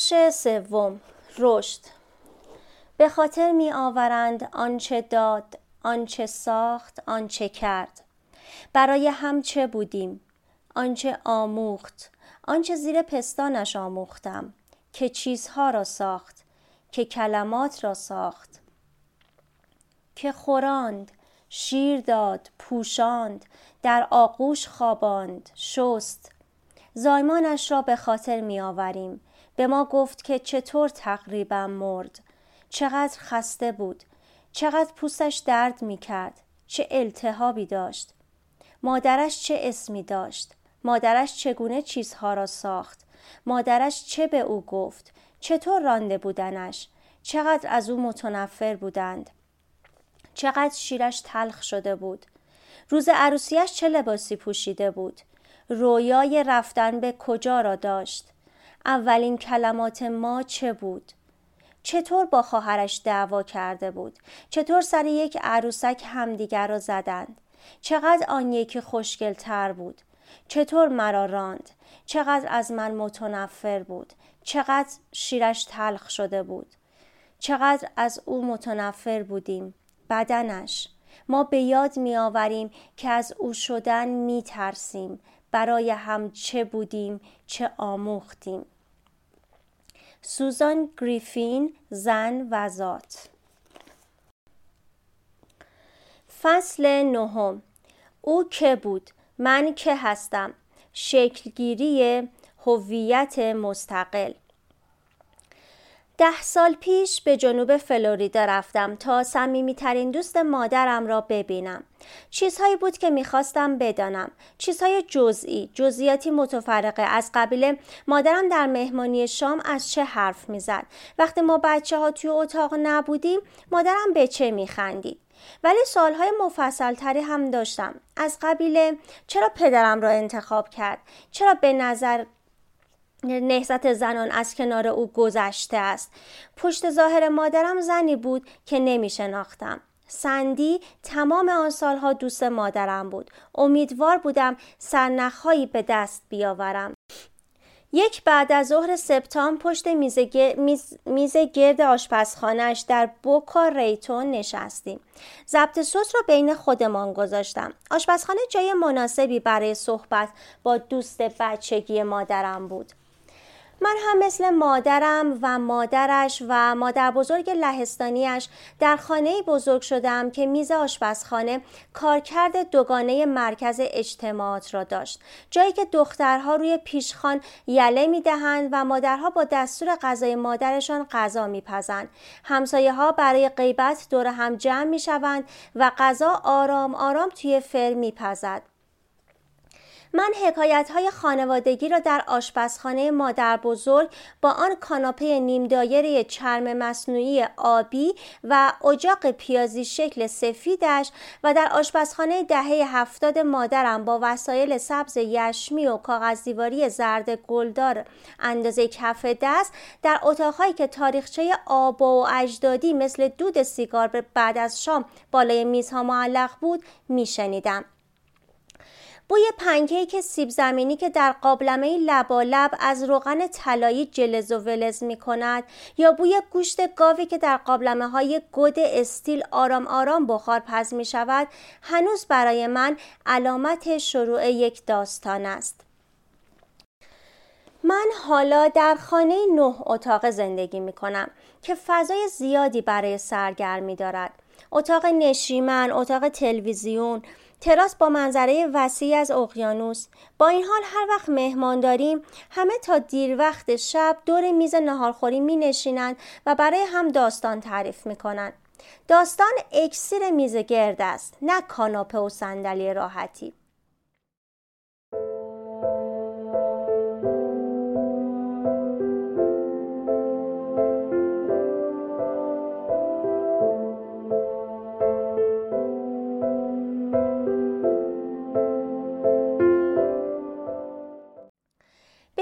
بخش سوم رشد. به خاطر می آورند آنچه داد آنچه ساخت آنچه کرد. برای هم چه بودیم؟ آنچه آموخت. آنچه زیر پستانش آموختم. که چیزها را ساخت که کلمات را ساخت. که خوراند شیر داد پوشاند در آغوش خواباند شست. زایمانش را به خاطر می آوریم. به ما گفت که چطور تقریبا مرد. چقدر خسته بود. چقدر پوستش درد می کرد چه التهابی داشت. مادرش چه اسمی داشت. مادرش چگونه چیزها را ساخت. مادرش چه به او گفت. چطور رانده بودنش. چقدر از او متنفر بودند. چقدر شیرش تلخ شده بود. روز عروسیش چه لباسی پوشیده بود. رویای رفتن به کجا را داشت. اولین کلمات ما چه بود؟ چطور با خواهرش دعوا کرده بود؟ چطور سر یک عروسک همدیگر را زدند؟ چقدر آن یکی خوشگل تر بود؟ چطور مرا راند؟ چقدر از من متنفر بود؟ چقدر شیرش تلخ شده بود؟ چقدر از او متنفر بودیم؟ بدنش. ما به یاد می آوریم که از او شدن می ترسیم برای هم چه بودیم چه آموختیم. سوزان گریفین زن و ذات. فصل نهم. او که بود؟ من که هستم. شکلگیری هویت مستقل. ده سال پیش به جنوب فلوریدا رفتم تا ترین دوست مادرم را ببینم. چیزهایی بود که می‌خواستم بدانم. چیزهای جزئی، جزئیاتی متفرقه از قبیل مادرم در مهمانی شام از چه حرف می‌زد. وقتی ما بچه ها توی اتاق نبودیم مادرم به چه میخندید. ولی سالهای مفصل تری هم داشتم از قبیل چرا پدرم را انتخاب کرد چرا به نظر نهزت زنان از کنار او گذشته است پشت ظاهر مادرم زنی بود که نمی شناختم سندی تمام آن سالها دوست مادرم بود امیدوار بودم سرنخهایی به دست بیاورم یک بعد از ظهر سپتامبر پشت میز, میز... میز گرد آشپزخانهش در بوکا ریتون نشستیم. ضبط سس را بین خودمان گذاشتم. آشپزخانه جای مناسبی برای صحبت با دوست بچگی مادرم بود. من هم مثل مادرم و مادرش و مادر بزرگ لهستانیش در خانه بزرگ شدم که میز آشپزخانه کارکرد دوگانه مرکز اجتماعات را داشت. جایی که دخترها روی پیشخان یله می‌دهند و مادرها با دستور غذای مادرشان غذا میپزند. همسایه ها برای غیبت دور هم جمع می‌شوند و غذا آرام آرام توی فر میپزد. من حکایت های خانوادگی را در آشپزخانه مادر بزرگ با آن کاناپه نیم دایره چرم مصنوعی آبی و اجاق پیازی شکل سفیدش و در آشپزخانه دهه هفتاد مادرم با وسایل سبز یشمی و کاغذ دیواری زرد گلدار اندازه کف دست در اتاقهایی که تاریخچه آب و اجدادی مثل دود سیگار بعد از شام بالای میزها معلق بود میشنیدم. بوی پنکیک سیب زمینی که در قابلمه لبالب از روغن طلایی جلز و ولز می کند یا بوی گوشت گاوی که در قابلمه های گود استیل آرام آرام بخار پز می شود هنوز برای من علامت شروع یک داستان است. من حالا در خانه نه اتاق زندگی می کنم که فضای زیادی برای سرگرمی دارد. اتاق نشیمن، اتاق تلویزیون، تراس با منظره وسیع از اقیانوس با این حال هر وقت مهمان داریم همه تا دیر وقت شب دور میز نهارخوری می نشینند و برای هم داستان تعریف می کنند. داستان اکسیر میز گرد است نه کاناپه و صندلی راحتی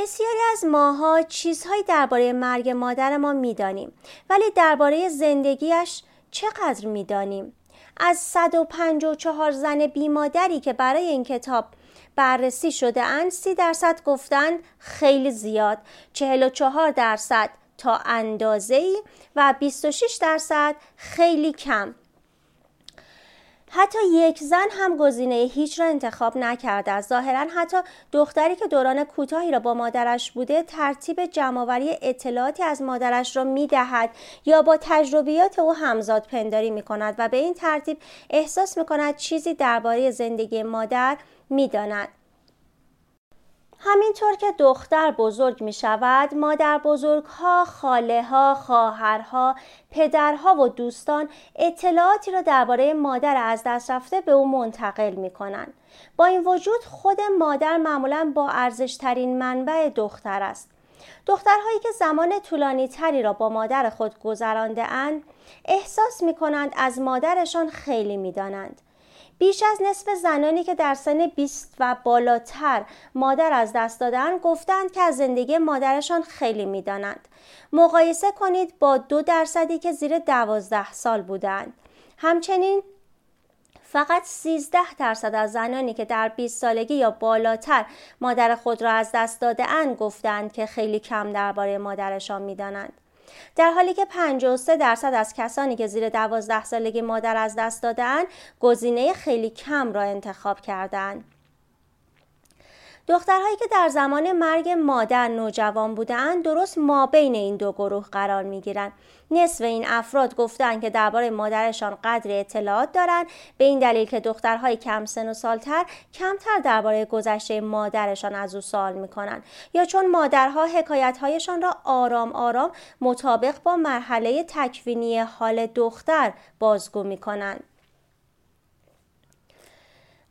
بسیاری از ماها چیزهایی درباره مرگ مادر ما می‌دانیم ولی درباره زندگیش چقدر می‌دانیم؟ از 154 زن بیمادری که برای این کتاب بررسی شده اند سی درصد گفتند خیلی زیاد 44 درصد تا اندازه ای و 26 درصد خیلی کم. حتی یک زن هم گزینه هیچ را انتخاب نکرده است. ظاهرا حتی دختری که دوران کوتاهی را با مادرش بوده ترتیب جمعآوری اطلاعاتی از مادرش را می‌دهد یا با تجربیات او همزاد پنداری می کند و به این ترتیب احساس می کند چیزی درباره زندگی مادر می‌داند. همینطور که دختر بزرگ می شود مادر بزرگ ها، خاله ها، خواهرها، پدرها و دوستان اطلاعاتی را درباره مادر از دست رفته به او منتقل می کنند. با این وجود خود مادر معمولا با ارزشترین منبع دختر است. دخترهایی که زمان طولانی تری را با مادر خود گذرانده اند احساس می کنند از مادرشان خیلی می دانند. بیش از نصف زنانی که در سن 20 و بالاتر مادر از دست دادن گفتند که از زندگی مادرشان خیلی می‌دانند. مقایسه کنید با دو درصدی که زیر دوازده سال بودند. همچنین فقط 13 درصد از زنانی که در 20 سالگی یا بالاتر مادر خود را از دست داده گفتند که خیلی کم درباره مادرشان می‌دانند. در حالی که 53 درصد از کسانی که زیر 12 سالگی مادر از دست دادن گزینه خیلی کم را انتخاب کردند. دخترهایی که در زمان مرگ مادر نوجوان بودند درست ما بین این دو گروه قرار می گیرند. نصف این افراد گفتند که درباره مادرشان قدر اطلاعات دارند به این دلیل که دخترهای کم سن و سالتر کمتر درباره گذشته مادرشان از او سوال می کنند یا چون مادرها حکایتهایشان را آرام آرام مطابق با مرحله تکوینی حال دختر بازگو می کنند.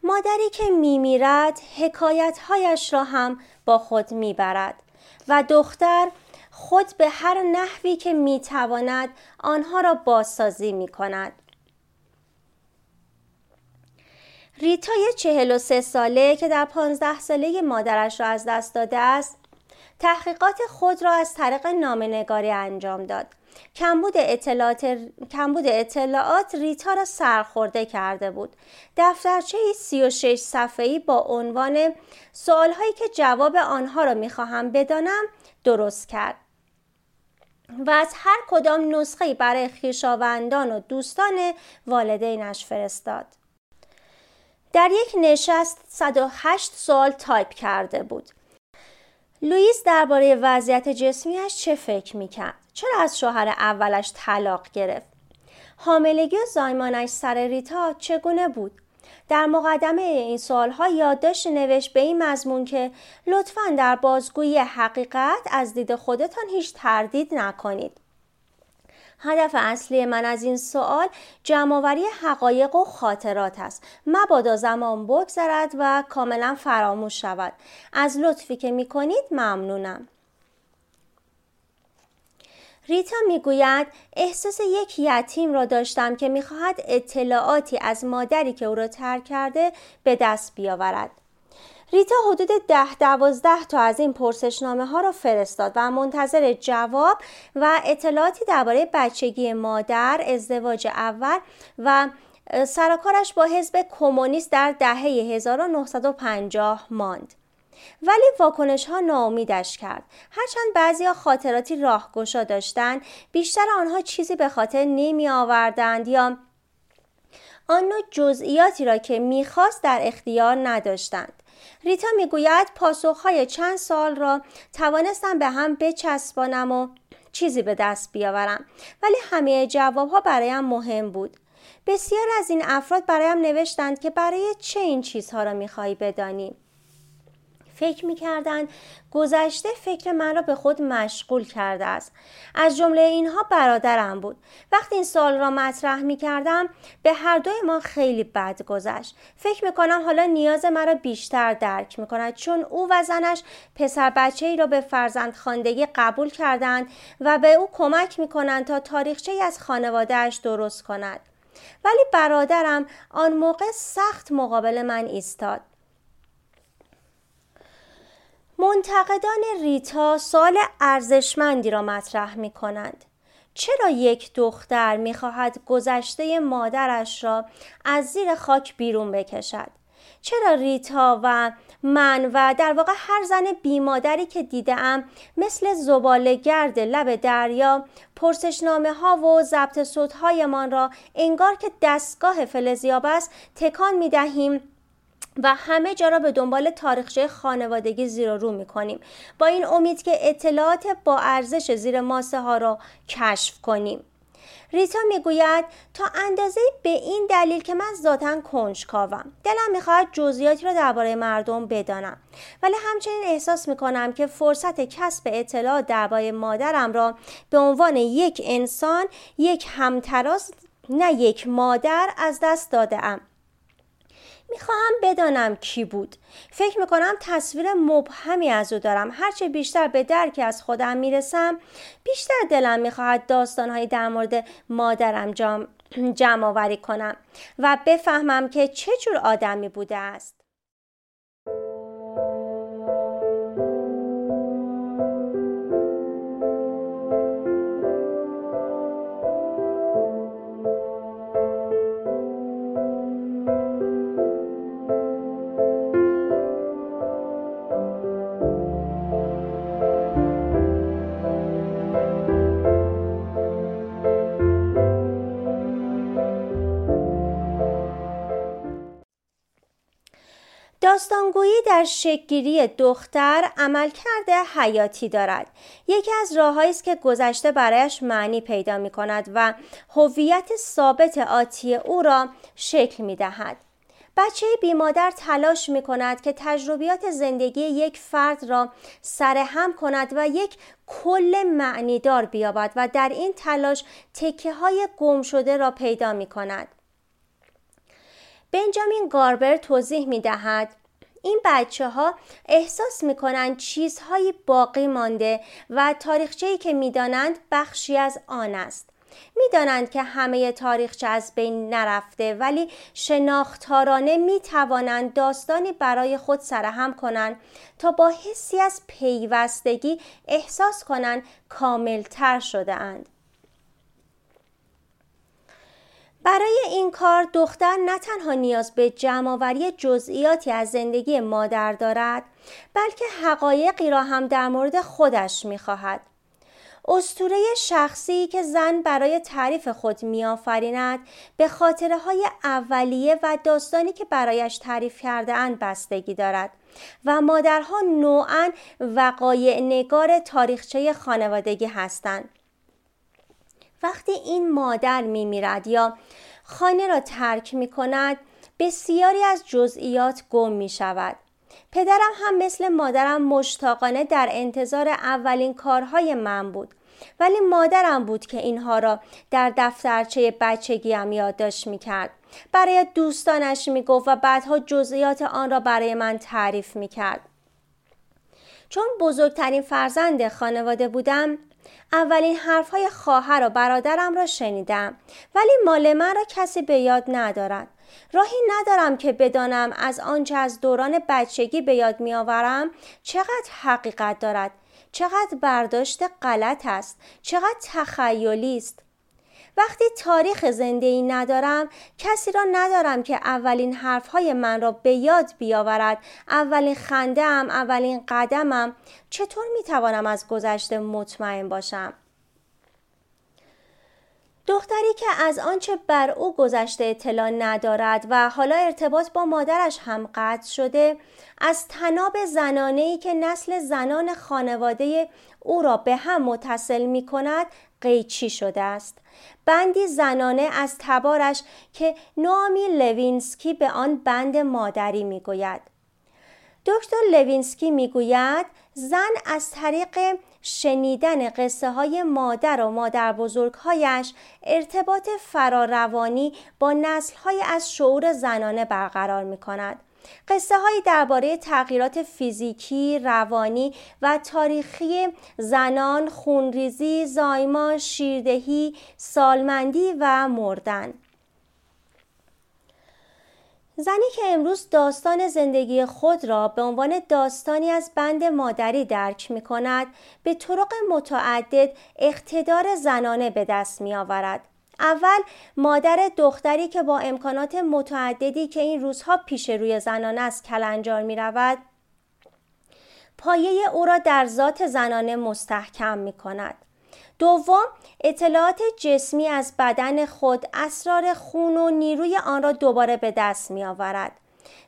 مادری که میمیرد حکایتهایش را هم با خود می‌برد و دختر خود به هر نحوی که می‌تواند آنها را بازسازی می کند. ریتای چهل و سه ساله که در پانزده ساله مادرش را از دست داده است تحقیقات خود را از طریق نامنگاری انجام داد کمبود اطلاعات, کمبود اطلاعات ریتا را سرخورده کرده بود. دفترچه 36 صفحه‌ای با عنوان سوالهایی که جواب آنها را می‌خواهم بدانم درست کرد. و از هر کدام نسخه برای خویشاوندان و دوستان والدینش فرستاد. در یک نشست 108 سوال تایپ کرده بود. لوئیس درباره وضعیت جسمیش چه فکر می‌کرد؟ چرا از شوهر اولش طلاق گرفت؟ حاملگی و زایمانش سر ریتا چگونه بود؟ در مقدمه این سوالها یادداشت نوشت به این مضمون که لطفا در بازگویی حقیقت از دید خودتان هیچ تردید نکنید. هدف اصلی من از این سوال جمعآوری حقایق و خاطرات است. مبادا زمان بگذرد و کاملا فراموش شود. از لطفی که می کنید ممنونم. ریتا می‌گوید احساس یک یتیم را داشتم که می‌خواهد اطلاعاتی از مادری که او را ترک کرده به دست بیاورد. ریتا حدود ده دوازده تا از این پرسشنامه ها را فرستاد و منتظر جواب و اطلاعاتی درباره بچگی مادر، ازدواج اول و سرکارش با حزب کمونیست در دهه 1950 ماند. ولی واکنش ها ناامیدش کرد هرچند بعضی خاطراتی راهگشا داشتند بیشتر آنها چیزی به خاطر نمی آوردند یا آن نوع جزئیاتی را که می‌خواست در اختیار نداشتند ریتا می‌گوید پاسخهای چند سال را توانستم به هم بچسبانم و چیزی به دست بیاورم ولی همه جوابها برایم مهم بود. بسیار از این افراد برایم نوشتند که برای چه این چیزها را می‌خواهی بدانی؟ فکر می کردن گذشته فکر من را به خود مشغول کرده است. از جمله اینها برادرم بود. وقتی این سال را مطرح می کردم به هر دوی ما خیلی بد گذشت. فکر می کنم حالا نیاز مرا بیشتر درک می کند چون او و زنش پسر بچه ای را به فرزند خاندگی قبول کردند و به او کمک می کنند تا تاریخچه از خانوادهش درست کند. ولی برادرم آن موقع سخت مقابل من ایستاد. منتقدان ریتا سال ارزشمندی را مطرح می کنند. چرا یک دختر می خواهد گذشته مادرش را از زیر خاک بیرون بکشد؟ چرا ریتا و من و در واقع هر زن بیمادری که دیدم مثل زباله گرد لب دریا پرسشنامه ها و ضبط صوتهایمان را انگار که دستگاه فلزیاب است تکان می دهیم و همه جا را به دنبال تاریخچه خانوادگی زیر رو می کنیم با این امید که اطلاعات با ارزش زیر ماسه ها را کشف کنیم. ریتا می‌گوید تا اندازه به این دلیل که من ذاتا کنجکاوم دلم می‌خواهد جزئیاتی را درباره مردم بدانم. ولی همچنین احساس می‌کنم که فرصت کسب اطلاع درباره مادرم را به عنوان یک انسان یک همتراز نه یک مادر از دست داده ام. می‌خواهم بدانم کی بود. فکر می‌کنم تصویر مبهمی از او دارم. هرچه بیشتر به درک از خودم می‌رسم بیشتر دلم می‌خواهد داستانهایی در مورد مادرم جمع آوری کنم و بفهمم که چه جور آدمی بوده است. در شکگیری دختر عمل کرده حیاتی دارد یکی از راههایی است که گذشته برایش معنی پیدا می کند و هویت ثابت آتی او را شکل می دهد بچه بیمادر تلاش می کند که تجربیات زندگی یک فرد را سرهم کند و یک کل معنیدار بیابد و در این تلاش تکه های گم شده را پیدا می کند. بنجامین گاربر توضیح می دهد این بچه ها احساس می کنند چیزهایی باقی مانده و تاریخچه‌ای که می‌دانند بخشی از آن است. می‌دانند که همه تاریخچه از بین نرفته ولی شناختارانه می توانند داستانی برای خود سرهم کنند تا با حسی از پیوستگی احساس کنند کاملتر شده اند. برای این کار دختر نه تنها نیاز به جمعآوری جزئیاتی از زندگی مادر دارد بلکه حقایقی را هم در مورد خودش می‌خواهد. استوره شخصی که زن برای تعریف خود میآفریند به خاطره های اولیه و داستانی که برایش تعریف کرده اند بستگی دارد و مادرها نوعا وقایع نگار تاریخچه خانوادگی هستند. وقتی این مادر می میرد یا خانه را ترک می کند بسیاری از جزئیات گم می شود. پدرم هم مثل مادرم مشتاقانه در انتظار اولین کارهای من بود ولی مادرم بود که اینها را در دفترچه بچگیم یادداشت می کرد. برای دوستانش می گفت و بعدها جزئیات آن را برای من تعریف می کرد. چون بزرگترین فرزند خانواده بودم اولین حرف های خواهر و برادرم را شنیدم ولی مال من را کسی به یاد ندارد. راهی ندارم که بدانم از آنچه از دوران بچگی به یاد میآورم چقدر حقیقت دارد چقدر برداشت غلط است چقدر تخیلی است. وقتی تاریخ زنده ای ندارم کسی را ندارم که اولین حرفهای من را به یاد بیاورد. اولین خنده ام اولین قدمم. چطور می‌توانم از گذشته مطمئن باشم؟ دختری که از آنچه بر او گذشته اطلاع ندارد و حالا ارتباط با مادرش هم قطع شده از تناب زنانه که نسل زنان خانواده او را به هم متصل می کند قیچی شده است. بندی زنانه از تبارش که نوامی لوینسکی به آن بند مادری می‌گوید دکتر لوینسکی می‌گوید زن از طریق شنیدن قصه های مادر و مادر بزرگهایش ارتباط فراروانی با نسل های از شعور زنانه برقرار می کند. قصه هایی درباره تغییرات فیزیکی، روانی و تاریخی زنان، خونریزی، زایمان، شیردهی، سالمندی و مردن. زنی که امروز داستان زندگی خود را به عنوان داستانی از بند مادری درک می کند به طرق متعدد اقتدار زنانه به دست می آورد. اول مادر دختری که با امکانات متعددی که این روزها پیش روی زنان است کلنجار می رود پایه او را در ذات زنانه مستحکم می کند. دوم اطلاعات جسمی از بدن خود اسرار خون و نیروی آن را دوباره به دست می آورد.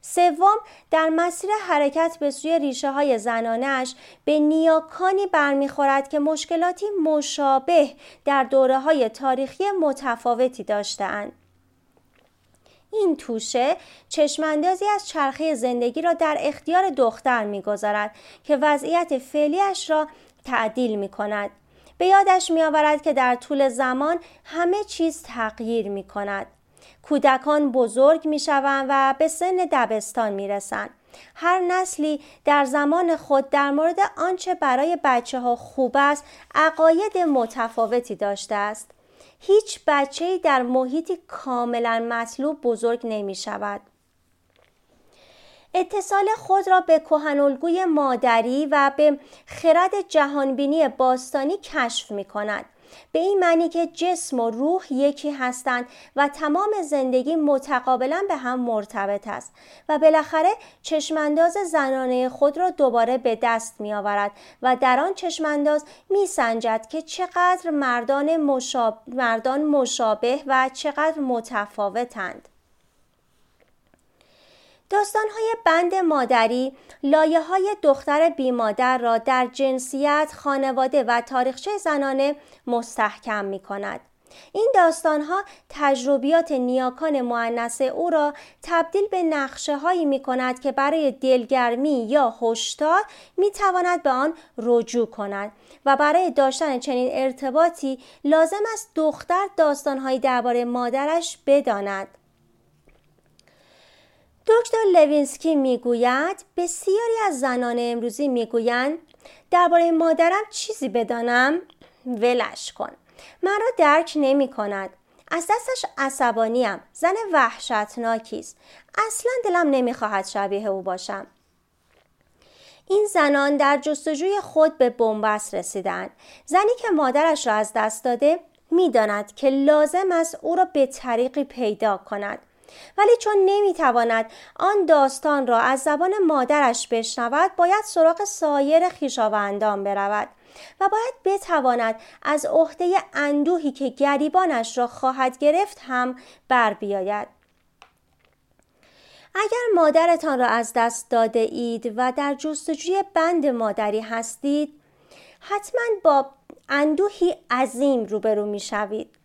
سوم در مسیر حرکت به سوی ریشه های زنانش به نیاکانی برمیخورد که مشکلاتی مشابه در دوره های تاریخی متفاوتی داشتهاند. این توشه چشماندازی از چرخه زندگی را در اختیار دختر می‌گذارد که وضعیت فعلیش را تعدیل می کند. به یادش می آورد که در طول زمان همه چیز تغییر می کند. کودکان بزرگ می شوند و به سن دبستان می رسند. هر نسلی در زمان خود در مورد آنچه برای بچه ها خوب است عقاید متفاوتی داشته است. هیچ بچه در محیطی کاملا مطلوب بزرگ نمی شود. اتصال خود را به کهنالگوی مادری و به خرد جهانبینی باستانی کشف می کند. به این معنی که جسم و روح یکی هستند و تمام زندگی متقابلا به هم مرتبط است و بالاخره چشمانداز زنانه خود را دوباره به دست می آورد و در آن چشمانداز می سنجد که چقدر مردان, مشاب... مردان مشابه و چقدر متفاوتند. داستانهای بند مادری لایه های دختر بیمادر را در جنسیت، خانواده و تاریخچه زنانه مستحکم می کند. این داستان ها تجربیات نیاکان مونث او را تبدیل به نقشه هایی می کند که برای دلگرمی یا هشدار می تواند به آن رجوع کند و برای داشتن چنین ارتباطی لازم است دختر داستان هایی درباره مادرش بداند. دکتر لوینسکی می‌گوید بسیاری از زنان امروزی می‌گویند درباره مادرم چیزی بدانم. ولش کن. مرا درک نمی کند از دستش عصبانیم. زن وحشتناکی است. اصلا دلم نمی‌خواهد شبیه او باشم. این زنان در جستجوی خود به بنبست رسیدند. زنی که مادرش را از دست داده می‌داند که لازم است او را به طریقی پیدا کند. ولی چون نمی‌تواند آن داستان را از زبان مادرش بشنود باید سراغ سایر خویشاوندان برود و باید بتواند از عهده اندوهی که گریبانش را خواهد گرفت هم بر بیاید اگر مادرتان را از دست داده اید و در جستجوی بند مادری هستید حتما با اندوهی عظیم روبرو می شوید.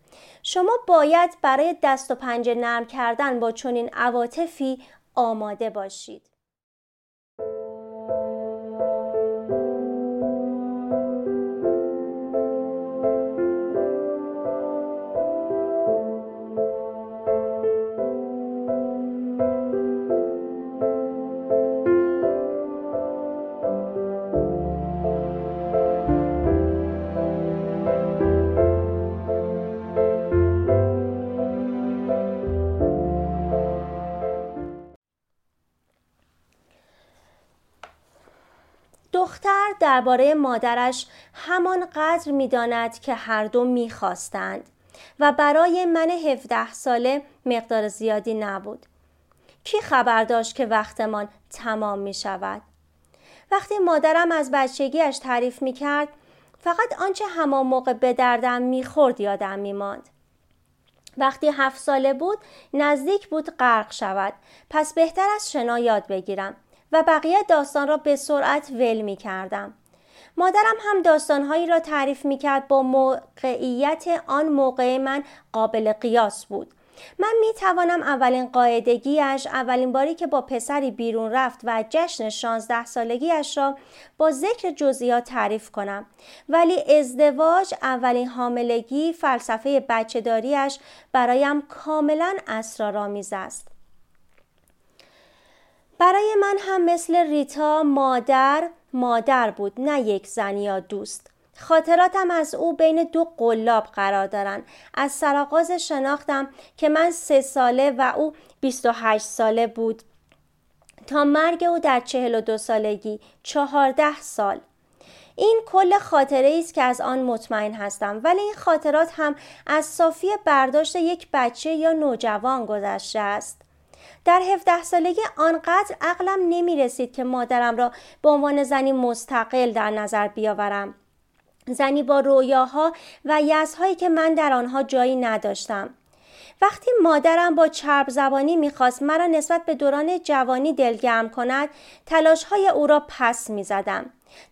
شما باید برای دست و پنجه نرم کردن با چنین عواطفی آماده باشید. درباره مادرش همان قدر می‌داند که هر دو می‌خواستند و برای من 17 ساله مقدار زیادی نبود. کی خبر داشت که وقتمان تمام می شود؟ وقتی مادرم از بچگیش تعریف می کرد فقط آنچه همان موقع به دردم می خورد یادم می ماند. وقتی هفت ساله بود نزدیک بود غرق شود پس بهتر از شنا یاد بگیرم و بقیه داستان را به سرعت ول می کردم. مادرم هم داستانهایی را تعریف می کرد با موقعیت آن موقع من قابل قیاس بود. من می توانم اولین قاعدگیش اولین باری که با پسری بیرون رفت و جشن 16 سالگیش را با ذکر جزئیات تعریف کنم ولی ازدواج اولین حاملگی فلسفه بچهداریش برایم کاملا اسرارآمیز است برای من هم مثل ریتا مادر مادر بود نه یک زن یا دوست. خاطراتم از او بین دو قلاب قرار دارن. از سرآغاز شناختم که من سه ساله و او 28 ساله بود. تا مرگ او در 42 سالگی چهارده سال. این کل خاطره است که از آن مطمئن هستم. ولی این خاطرات هم از صافی برداشت یک بچه یا نوجوان گذشته است. در 17 سالگی آنقدر عقلم نمی رسید که مادرم را به عنوان زنی مستقل در نظر بیاورم. زنی با رویاها و یزهایی که من در آنها جایی نداشتم. وقتی مادرم با چرب زبانی می‌خواست مرا نسبت به دوران جوانی دلگرم کند تلاش های او را پس می‌زدم.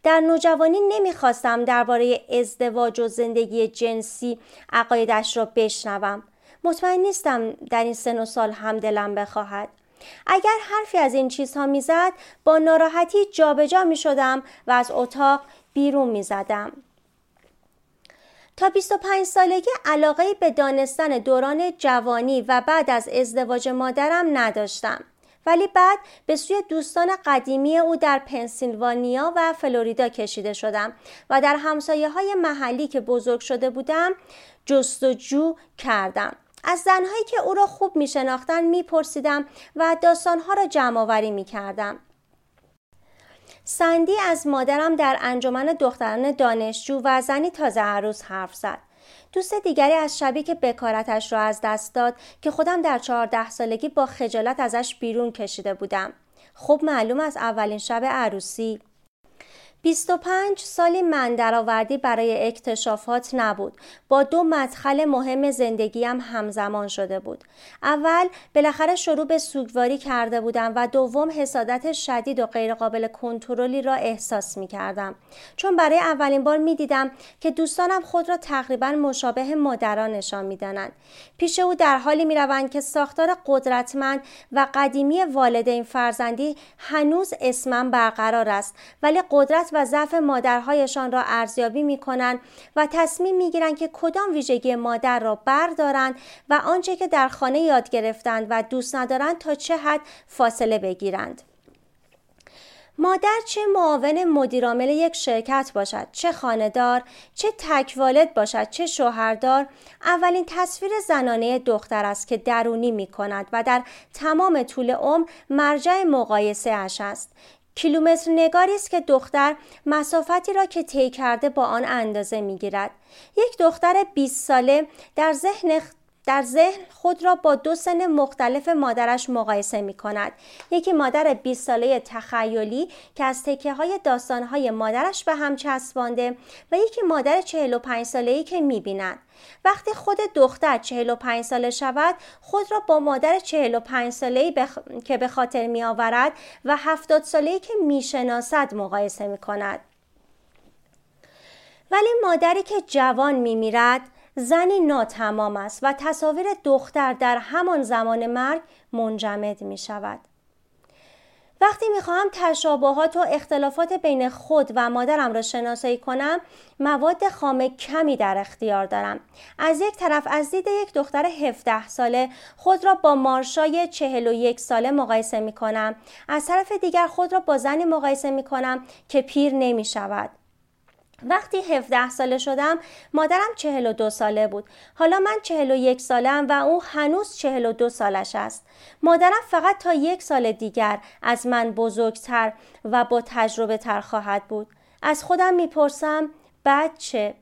در نوجوانی نمی‌خواستم درباره ازدواج و زندگی جنسی عقایدش را بشنوم. مطمئن نیستم در این سن و سال هم دلم بخواهد اگر حرفی از این چیزها می‌زد با ناراحتی جابجا می شدم و از اتاق بیرون می زدم. تا 25 سالگی علاقه به دانستن دوران جوانی و بعد از ازدواج مادرم نداشتم. ولی بعد به سوی دوستان قدیمی او در پنسیلوانیا و فلوریدا کشیده شدم و در همسایه های محلی که بزرگ شده بودم جستجو کردم. از زنهایی که او را خوب می شناختن می پرسیدم و داستانها را جمع آوری می کردم. سندی از مادرم در انجمن دختران دانشجو و زنی تازه عروس حرف زد. دوست دیگری از شبی که بکارتش را از دست داد که خودم در چهارده سالگی با خجالت ازش بیرون کشیده بودم. خوب معلوم از اولین شب عروسی 25 سالی من درآوردی برای اکتشافات نبود. با دو مدخل مهم زندگیم همزمان شده بود. اول بالاخره شروع به سوگواری کرده بودم و دوم حسادت شدید و غیرقابل کنترلی را احساس می کردم چون برای اولین بار می دیدم که دوستانم خود را تقریبا مشابه مادران نشان می دانند. پیش او در حالی می روند که ساختار قدرتمند و قدیمی والدین فرزندی هنوز اسمم برقرار است ولی قدرت و ضعف مادرهایشان را ارزیابی می کنند و تصمیم می گیرند که کدام ویژگی مادر را بردارند و آنچه که در خانه یاد گرفتند و دوست ندارند تا چه حد فاصله بگیرند. مادر چه معاون مدیرعامل یک شرکت باشد چه خانهدار چه تکوالد باشد چه شوهردار اولین تصویر زنانه دختر است که درونی می کند و در تمام طول عمر مرجع مقایسه اش است کیلومتر نگاری است که دختر مسافتی را که طی کرده با آن اندازه می‌گیرد. یک دختر 20 ساله در ذهن در ذهن خود را با دو سن مختلف مادرش مقایسه می کند. یکی مادر 20 ساله تخیلی که از تکه های داستان های مادرش به هم چسبانده و یکی مادر 45 ساله ای که می بیند. وقتی خود دختر 45 ساله شود خود را با مادر 45 ساله ای بخ... که به خاطر می آورد و 70 ساله ای که می شناسد مقایسه می کند. ولی مادری که جوان می میرد زنی ناتمام است و تصاویر دختر در همان زمان مرگ منجمد می شود. وقتی می‌خواهم تشابهات و اختلافات بین خود و مادرم را شناسایی کنم مواد خام کمی در اختیار دارم. از یک طرف از دید یک دختر 17 ساله خود را با مارشای 41 ساله مقایسه می کنم از طرف دیگر خود را با زنی مقایسه می کنم که پیر نمی شود وقتی 17 ساله شدم مادرم 42 ساله بود. حالا من 41 سالم و او هنوز 42 سالش است. مادرم فقط تا یک سال دیگر از من بزرگتر و با تجربه تر خواهد بود. از خودم می‌پرسم بعد چه؟